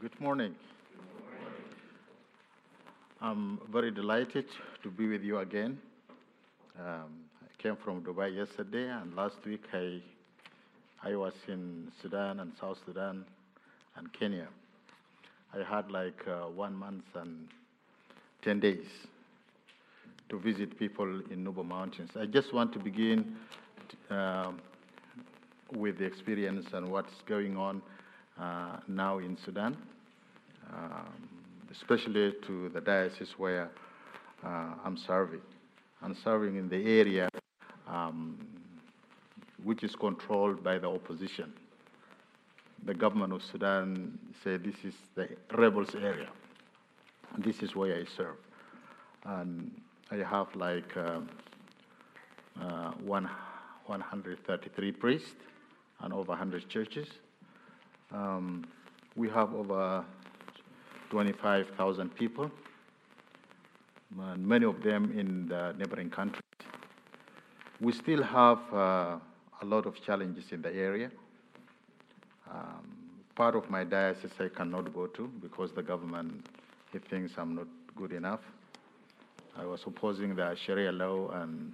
Good morning. I'm very delighted to be with you again. Um, I came from Dubai yesterday, and last week I, I was in Sudan and South Sudan and Kenya. I had like uh, one month and 10 days to visit people in Nuba Mountains. I just want to begin um, with the experience and what's going on uh, now in Sudan, um, especially to the diocese where uh, I'm serving. I'm serving in the area um, which is controlled by the opposition. The government of Sudan said this is the rebels area. This is where I serve. And I have like um, uh, one, 133 priests and over 100 churches. Um, we have over 25,000 people, and many of them in the neighboring countries. We still have uh, a lot of challenges in the area. Um, part of my diocese I cannot go to because the government he thinks I'm not good enough. I was opposing the Sharia law and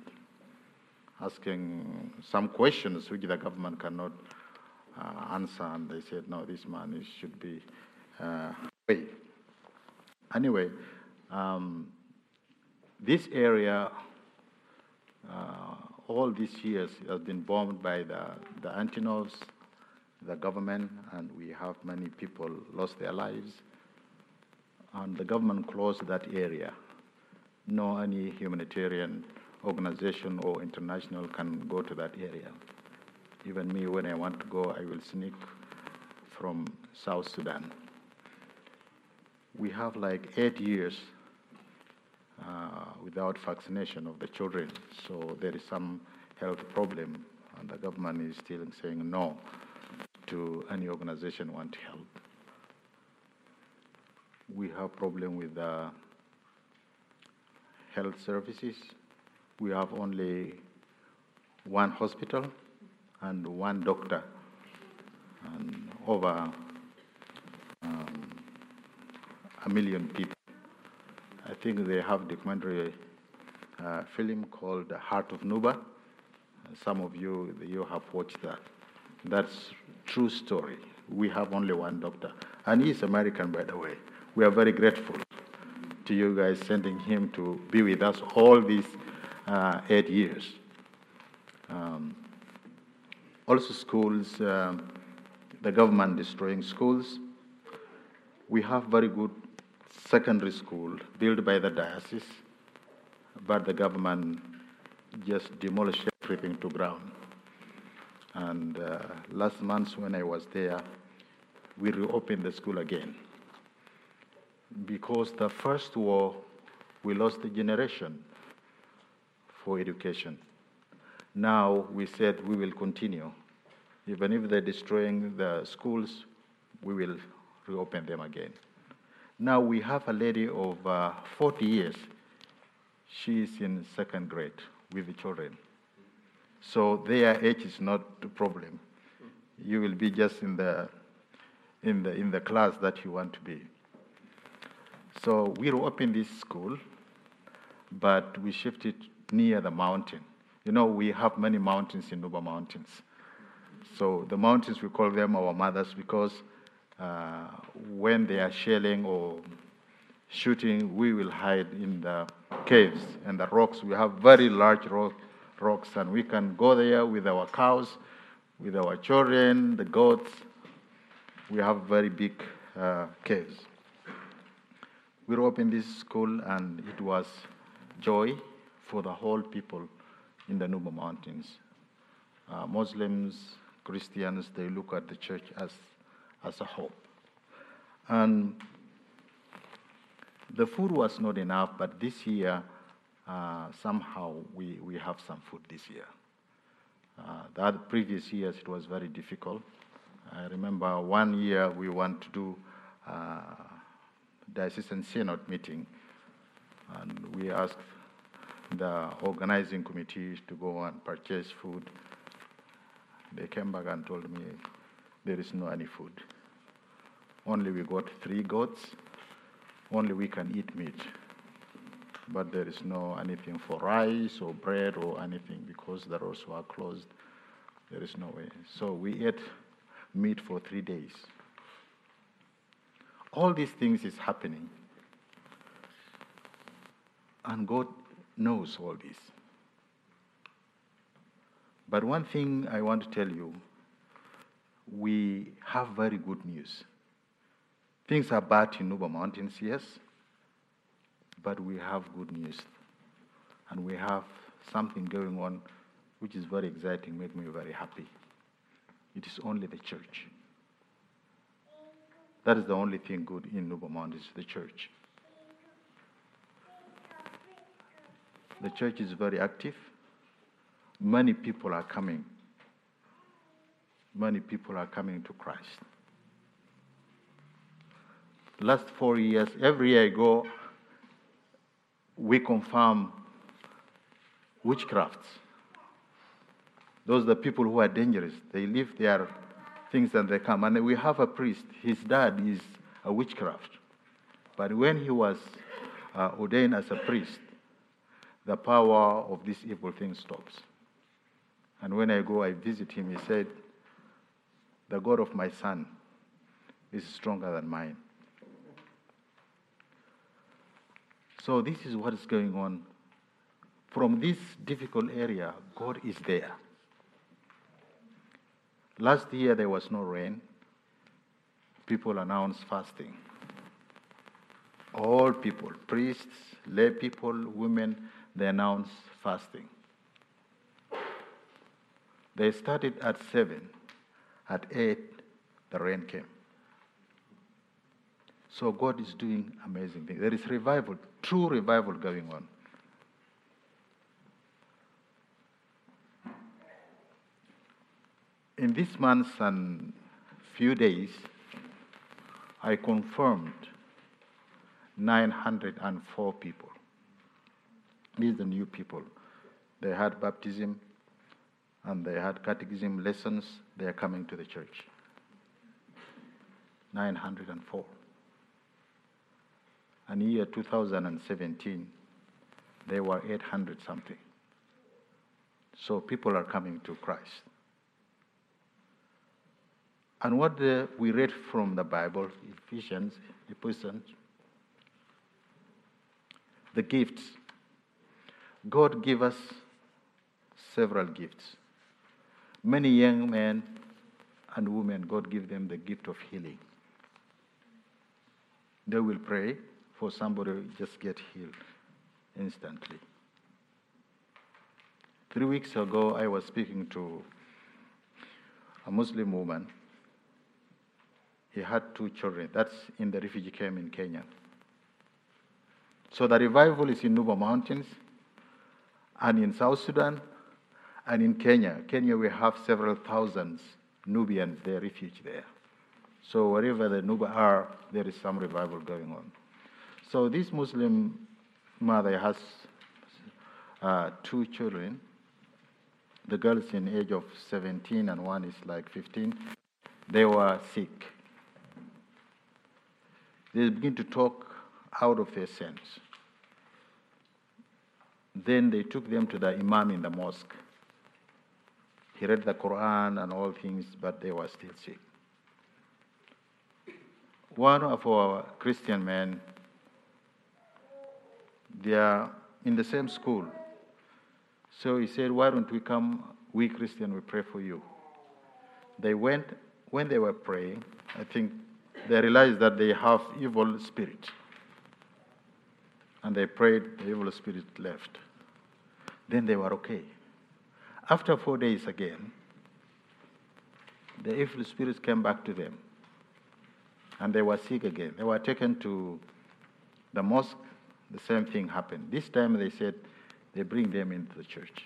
asking some questions which the government cannot uh, answer, and they said, no, this man is, should be uh, away. Anyway, um, this area, uh, all these years, has been bombed by the, the Antonovs, the government, and we have many people lost their lives. And the government closed that area. No any humanitarian organization or international can go to that area. Even me, when I want to go, I will sneak from South Sudan. We have like eight years uh, without vaccination of the children, so there is some health problem, and the government is still saying no to any organization want help. We have problem with the health services. We have only one hospital and one doctor and over um, a million people. I think they have documentary uh, film called Heart of Nuba. Some of you you have watched that. That's true story. We have only one doctor, and he's American, by the way. We are very grateful to you guys sending him to be with us all these uh, eight years. Um, also, schools, um, the government destroying schools. We have very good secondary school built by the diocese, but the government just demolished everything to ground. And uh, last month, when I was there, we reopened the school again. Because the first war, we lost a generation for education. Now we said we will continue. Even if they're destroying the schools, we will reopen them again. Now we have a lady of uh, 40 years. She is in second grade with the children. So their age is not a problem. You will be just in the, in the, in the class that you want to be. So we reopened this school, but we shifted near the mountain. You know, we have many mountains in Nuba Mountains. So the mountains, we call them our mothers because uh, when they are shelling or shooting, we will hide in the caves and the rocks. We have very large rock, rocks, and we can go there with our cows, with our children, the goats. We have very big uh, caves. We opened this school, and it was joy for the whole people in the Nuba Mountains. Uh, Muslims, Christians, they look at the church as, as a hope. And the food was not enough, but this year, uh, somehow we, we have some food this year. Uh, the previous years, it was very difficult. I remember one year we went to do uh, diocesan synod meeting, and we asked the organizing committee to go and purchase food. They came back and told me there is no any food. Only we got three goats. Only we can eat meat. But there is no anything for rice or bread or anything because the roads were closed. There is no way. So we ate meat for three days. All these things is happening. And God knows all this. But one thing I want to tell you we have very good news. Things are bad in Nuba Mountains, yes, but we have good news. And we have something going on which is very exciting, make me very happy. It is only the church. That is the only thing good in Nuba Mountains, the church. The church is very active. Many people are coming. Many people are coming to Christ. Last four years, every year I go, we confirm witchcrafts. Those are the people who are dangerous. They leave their things and they come. And we have a priest. His dad is a witchcraft. But when he was uh, ordained as a priest, the power of this evil thing stops. And when I go, I visit him, he said, The God of my son is stronger than mine. So, this is what is going on. From this difficult area, God is there. Last year, there was no rain. People announced fasting. All people, priests, lay people, women, they announced fasting. They started at 7. At 8, the rain came. So God is doing amazing things. There is revival, true revival going on. In this month and few days, I confirmed 904 people. Are the new people. They had baptism and they had catechism lessons. They are coming to the church. 904. And year 2017, they were 800 something. So people are coming to Christ. And what the, we read from the Bible, Ephesians, Ephesians, the gifts. God gave us several gifts. Many young men and women, God give them the gift of healing. They will pray for somebody just get healed instantly. Three weeks ago, I was speaking to a Muslim woman. He had two children. That's in the refugee camp in Kenya. So the revival is in Nuba Mountains and in South Sudan and in Kenya. Kenya, we have several thousands Nubians, they refuge there. So wherever the Nuba are, there is some revival going on. So this Muslim mother has uh, two children. The girl is in age of 17 and one is like 15. They were sick. They begin to talk out of their sense. Then they took them to the imam in the mosque. He read the Quran and all things, but they were still sick. One of our Christian men they are in the same school. So he said, Why don't we come, we Christian, we pray for you? They went, when they were praying, I think they realized that they have evil spirit. And they prayed, the evil spirit left. Then they were okay. After four days again, the evil spirits came back to them. And they were sick again. They were taken to the mosque the same thing happened. This time they said they bring them into the church.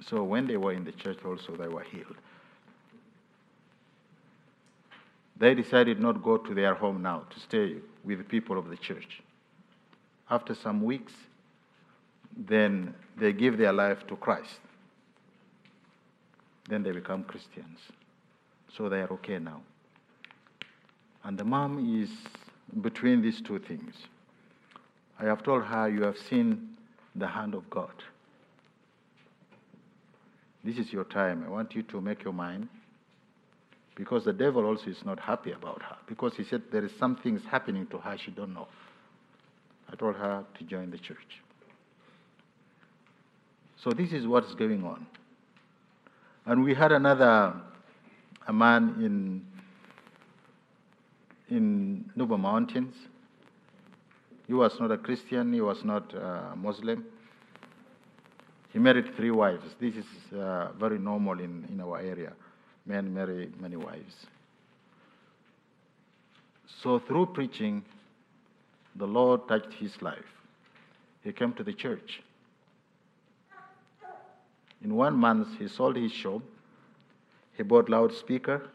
So when they were in the church also, they were healed. They decided not go to their home now, to stay with the people of the church. After some weeks, then they give their life to Christ. Then they become Christians. So they are okay now. And the mom is between these two things. I have told her, You have seen the hand of God. This is your time. I want you to make your mind. Because the devil also is not happy about her. Because he said there is some things happening to her she don't know. I told her to join the church. So this is what's going on. And we had another a man in in Nuba Mountains. He was not a Christian, he was not a Muslim. He married three wives. This is uh, very normal in, in our area. Men marry many wives. So, through preaching, the Lord touched his life. He came to the church. In one month, he sold his shop. He bought loudspeakers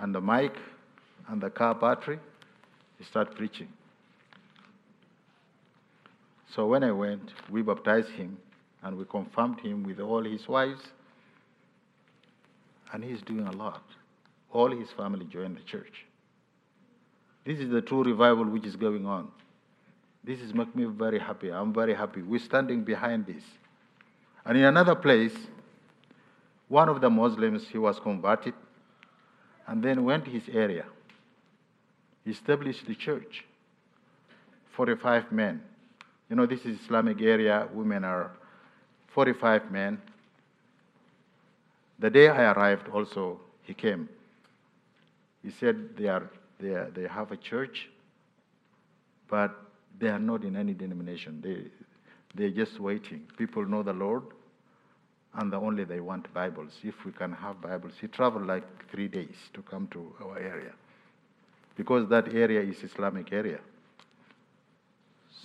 and the mic and the car battery. He started preaching. So when I went, we baptized him and we confirmed him with all his wives. And he's doing a lot. All his family joined the church. This is the true revival which is going on. This is making me very happy. I'm very happy. We're standing behind this. And in another place, one of the Muslims, he was converted and then went to his area. He established the church. 45 men. You know, this is Islamic area. Women are 45 men. The day I arrived, also, he came. He said they, are, they, are, they have a church, but they are not in any denomination. They, they're just waiting. People know the Lord, and the only they want Bibles. If we can have Bibles, he traveled like three days to come to our area, because that area is Islamic area.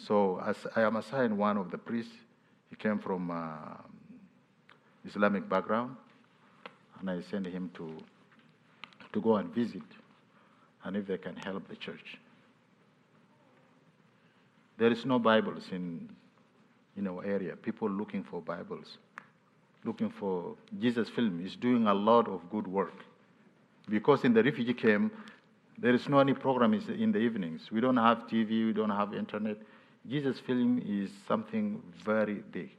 So as I am assigned one of the priests, he came from uh, Islamic background, and I sent him to to go and visit, and if they can help the church. There is no Bibles in in our area. People looking for Bibles, looking for Jesus film is doing a lot of good work. Because in the refugee camp, there is no any program in the evenings. We don't have TV, we don't have internet. Jesus film is something very big.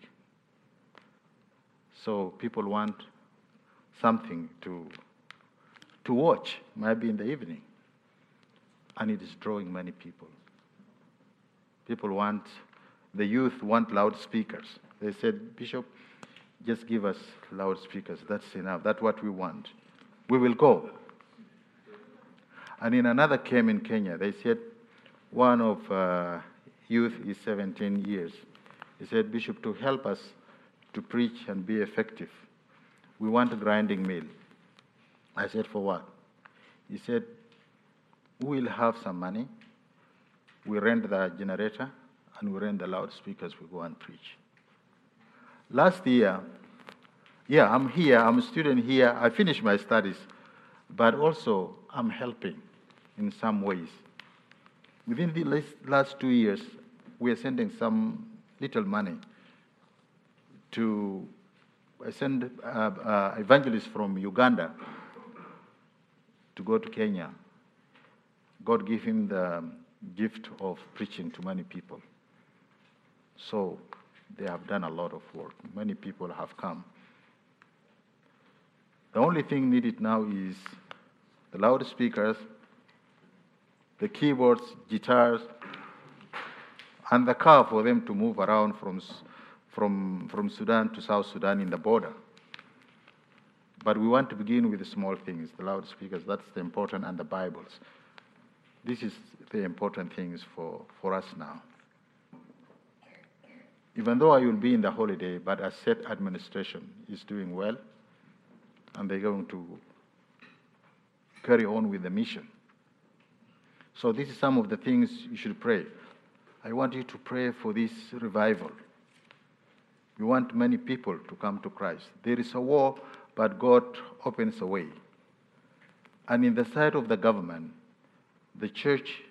So people want something to, to watch, maybe in the evening. And it is drawing many people. People want, the youth want loudspeakers. They said, Bishop, just give us loudspeakers. That's enough. That's what we want. We will go. And in another camp in Kenya, they said one of uh, youth is 17 years. He said, Bishop, to help us to preach and be effective, we want a grinding mill. I said, for what? He said, we'll have some money. We rent the generator and we rent the loudspeakers. We go and preach. Last year, yeah, I'm here, I'm a student here. I finished my studies, but also I'm helping in some ways. Within the last two years, we are sending some little money to send uh, uh, evangelists from Uganda to go to Kenya. God gave him the gift of preaching to many people. So they have done a lot of work. Many people have come. The only thing needed now is the loudspeakers, the keyboards, guitars, and the car for them to move around from, from, from Sudan to South Sudan in the border. But we want to begin with the small things, the loudspeakers, that's the important, and the Bibles. This is the important things for, for us now. Even though I will be in the holiday, but a set administration is doing well, and they're going to carry on with the mission. So, this is some of the things you should pray. I want you to pray for this revival. We want many people to come to Christ. There is a war, but God opens a way. And in the sight of the government, the church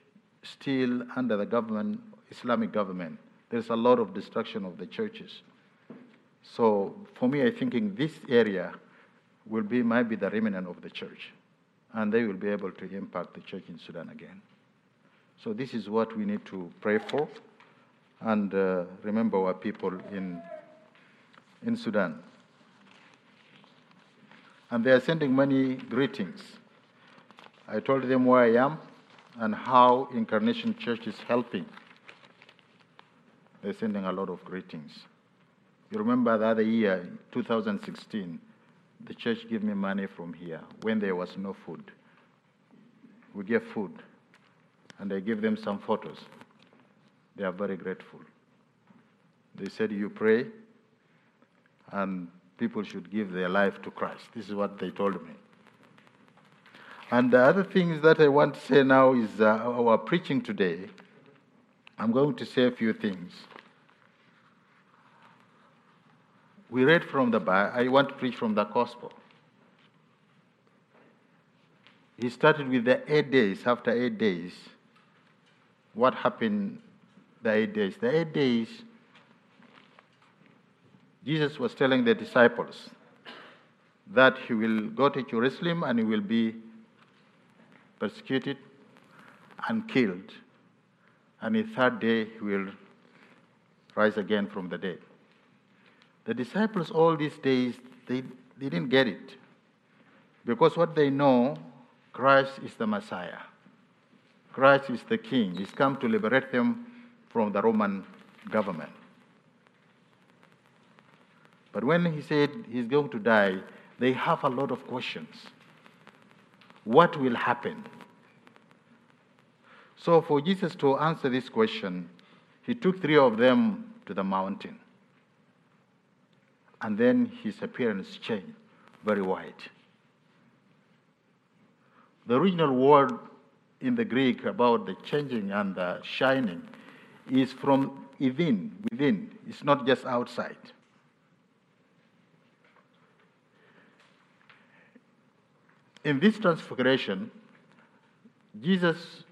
still under the government, Islamic government, there's a lot of destruction of the churches. So for me, I think in this area will be might be the remnant of the church. and they will be able to impact the church in Sudan again. So this is what we need to pray for and uh, remember our people in, in Sudan. And they are sending many greetings. I told them where I am and how Incarnation Church is helping. They're sending a lot of greetings. You remember the other year, 2016, the church gave me money from here when there was no food. We gave food, and I gave them some photos. They are very grateful. They said, You pray, and people should give their life to Christ. This is what they told me. And the other things that I want to say now is uh, our preaching today. I'm going to say a few things. We read from the Bible. I want to preach from the Gospel. He started with the eight days. After eight days, what happened the eight days? The eight days, Jesus was telling the disciples that he will go to Jerusalem and he will be persecuted and killed. And the third day he will rise again from the dead. The disciples, all these days, they, they didn't get it. Because what they know, Christ is the Messiah. Christ is the King. He's come to liberate them from the Roman government. But when he said he's going to die, they have a lot of questions. What will happen? So, for Jesus to answer this question, he took three of them to the mountain and then his appearance changed very white. The original word in the Greek about the changing and the shining is from within, within. It's not just outside. In this transfiguration, Jesus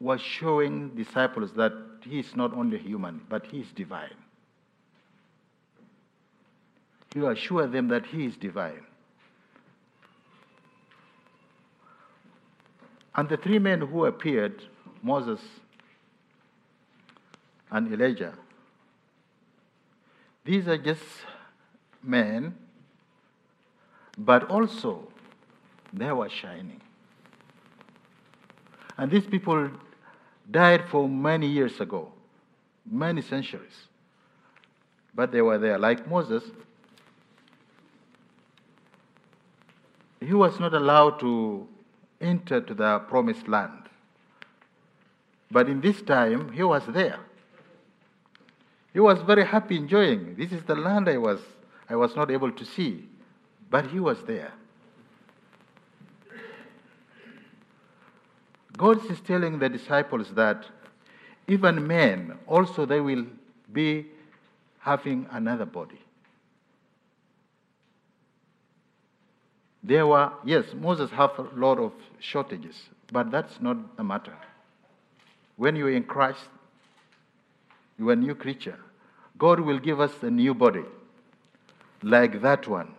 was showing disciples that he is not only human, but he is divine He assured them that He is divine. And the three men who appeared, Moses and Elijah, these are just men, but also they were shining. And these people died for many years ago, many centuries. But they were there. Like Moses, he was not allowed to enter to the promised land. But in this time, he was there. He was very happy enjoying. This is the land I was, I was not able to see, but he was there. God is telling the disciples that even men also they will be having another body. There were, yes, Moses had a lot of shortages, but that's not the matter. When you're in Christ, you're a new creature. God will give us a new body, like that one.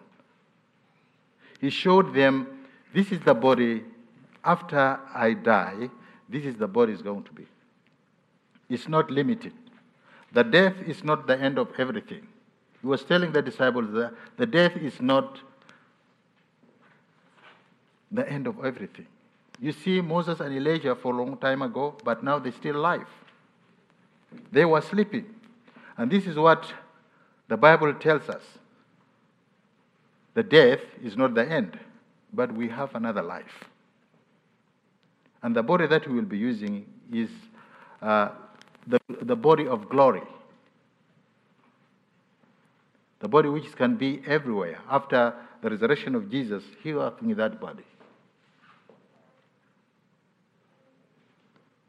He showed them, this is the body, after I die, this is the body is going to be. It's not limited. The death is not the end of everything. He was telling the disciples that the death is not the end of everything. You see Moses and Elijah for a long time ago, but now they're still alive. They were sleeping. And this is what the Bible tells us. The death is not the end, but we have another life. And the body that we will be using is uh, the, the body of glory. The body which can be everywhere. After the resurrection of Jesus, he was in that body.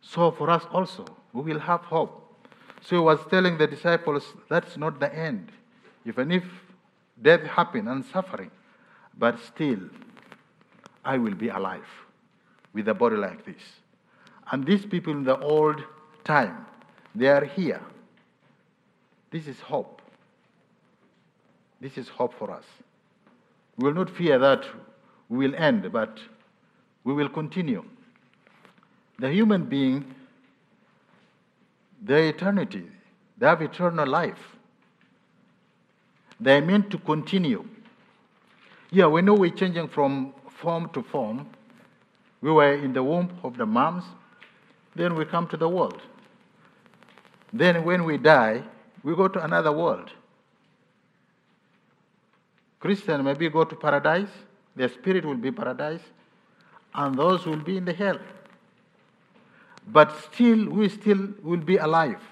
So for us also, we will have hope. So he was telling the disciples, that's not the end. Even if death happen and suffering, but still, I will be alive with a body like this. And these people in the old time, they are here. This is hope. This is hope for us. We will not fear that we will end, but we will continue. The human being, their eternity, they have eternal life. They are meant to continue. Yeah, we know we're changing from form to form. We were in the womb of the moms, then we come to the world. Then when we die, we go to another world. Christian maybe go to paradise, their spirit will be paradise, and those will be in the hell. But still, we still will be alive.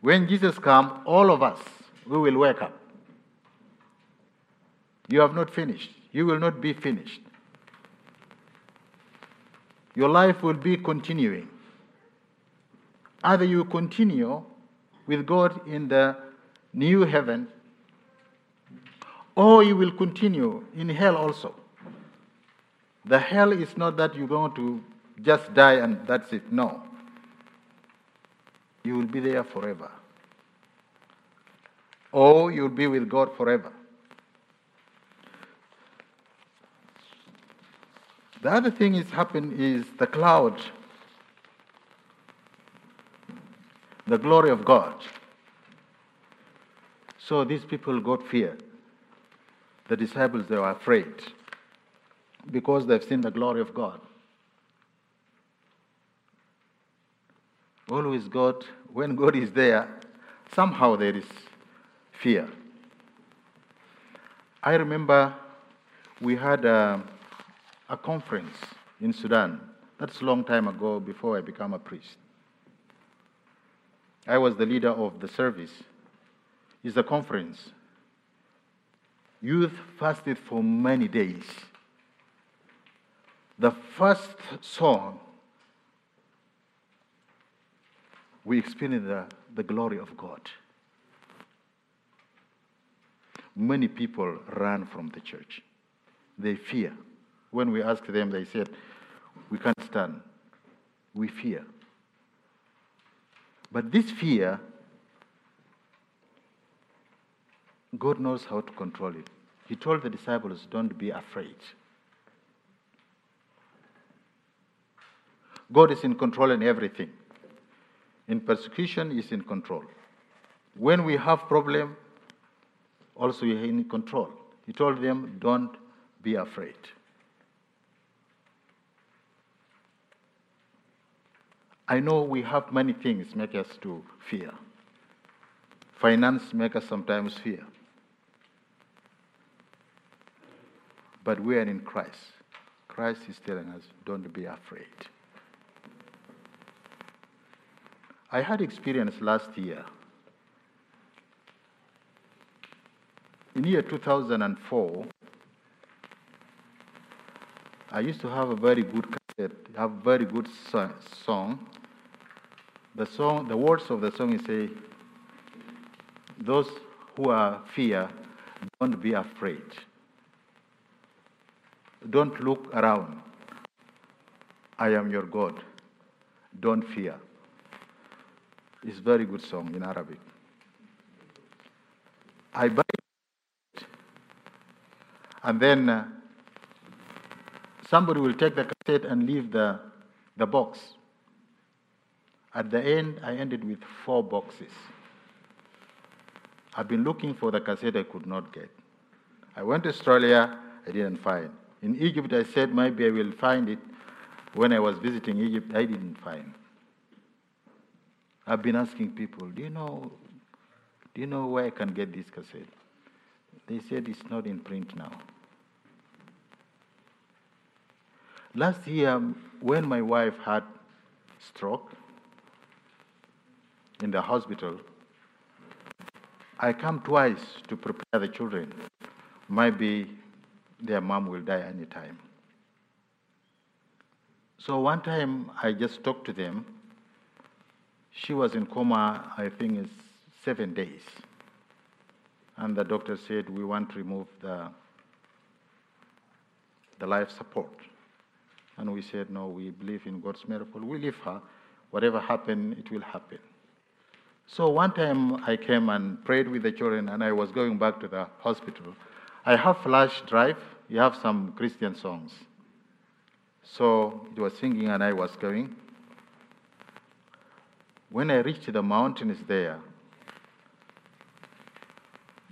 When Jesus comes, all of us, we will wake up. You have not finished. You will not be finished. Your life will be continuing. Either you continue with God in the new heaven, or you will continue in hell also. The hell is not that you're going to just die and that's it. No. You will be there forever. Or you'll be with God forever. The other thing is happened is the cloud, the glory of God. So these people got fear. The disciples they were afraid because they've seen the glory of God. Always God, when God is there, somehow there is fear. I remember we had a, a conference in Sudan. That's a long time ago before I became a priest. I was the leader of the service. It's a conference. Youth fasted for many days. The first song, we experienced the, the glory of God. Many people ran from the church. They fear. When we asked them, they said, We can't stand. We fear. But this fear, God knows how to control it. He told the disciples, Don't be afraid. God is in control in everything. In persecution, He's in control. When we have problem, also He's in control. He told them, "Don't be afraid." I know we have many things make us to fear. Finance make us sometimes fear. But we are in Christ. Christ is telling us, don't be afraid. I had experience last year. In year 2004, I used to have a very good cassette, have very good song. The song, the words of the song is say, "Those who are fear, don't be afraid. Don't look around. I am your God. Don't fear." It's very good song in Arabic. I buy it, and then uh, somebody will take the cassette and leave the, the box. At the end, I ended with four boxes. I've been looking for the cassette I could not get. I went to Australia, I didn't find. In Egypt, I said maybe I will find it. When I was visiting Egypt, I didn't find. I've been asking people, do you know, do you know where I can get this cassette? They said it's not in print now. Last year, when my wife had stroke in the hospital, I come twice to prepare the children. Maybe their mom will die anytime. So one time I just talked to them. She was in coma, I think it's seven days. And the doctor said, we want to remove the, the life support. And we said, no, we believe in God's miracle. We leave her. Whatever happen, it will happen. So one time I came and prayed with the children, and I was going back to the hospital. I have flash drive. You have some Christian songs. So it was singing, and I was going. When I reached the mountains there,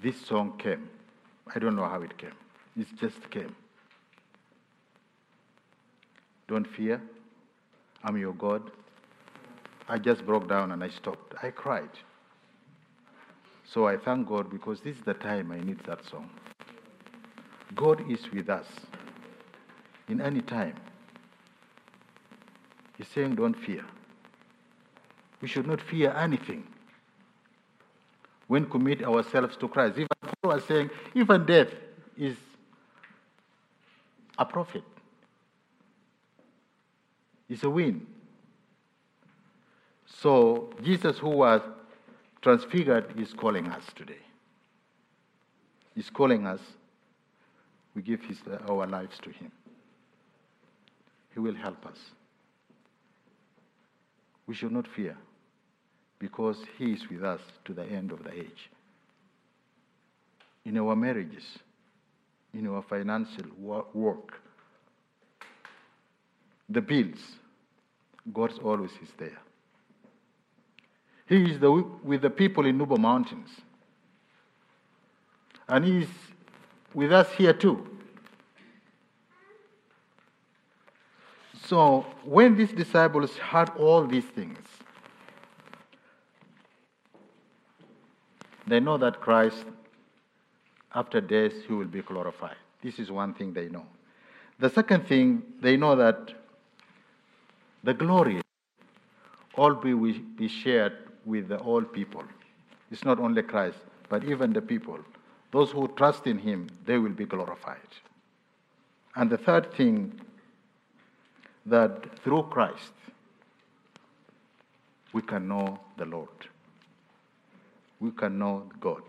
this song came. I don't know how it came. It just came. Don't fear. I'm your God. I just broke down and I stopped. I cried. So I thank God because this is the time I need that song. God is with us in any time. He's saying, Don't fear. We should not fear anything when commit ourselves to Christ. Even Paul was saying, even death is a profit. It's a win. So Jesus, who was transfigured, is calling us today. He's calling us. We give his, uh, our lives to him. He will help us. We should not fear because He is with us to the end of the age. In our marriages, in our financial work, the bills, God always is there. He is the, with the people in Nuba Mountains. And He is with us here too. So when these disciples heard all these things, They know that Christ, after death, he will be glorified. This is one thing they know. The second thing, they know that the glory all will be shared with the all people. It's not only Christ, but even the people. Those who trust in him, they will be glorified. And the third thing, that through Christ, we can know the Lord we can know God.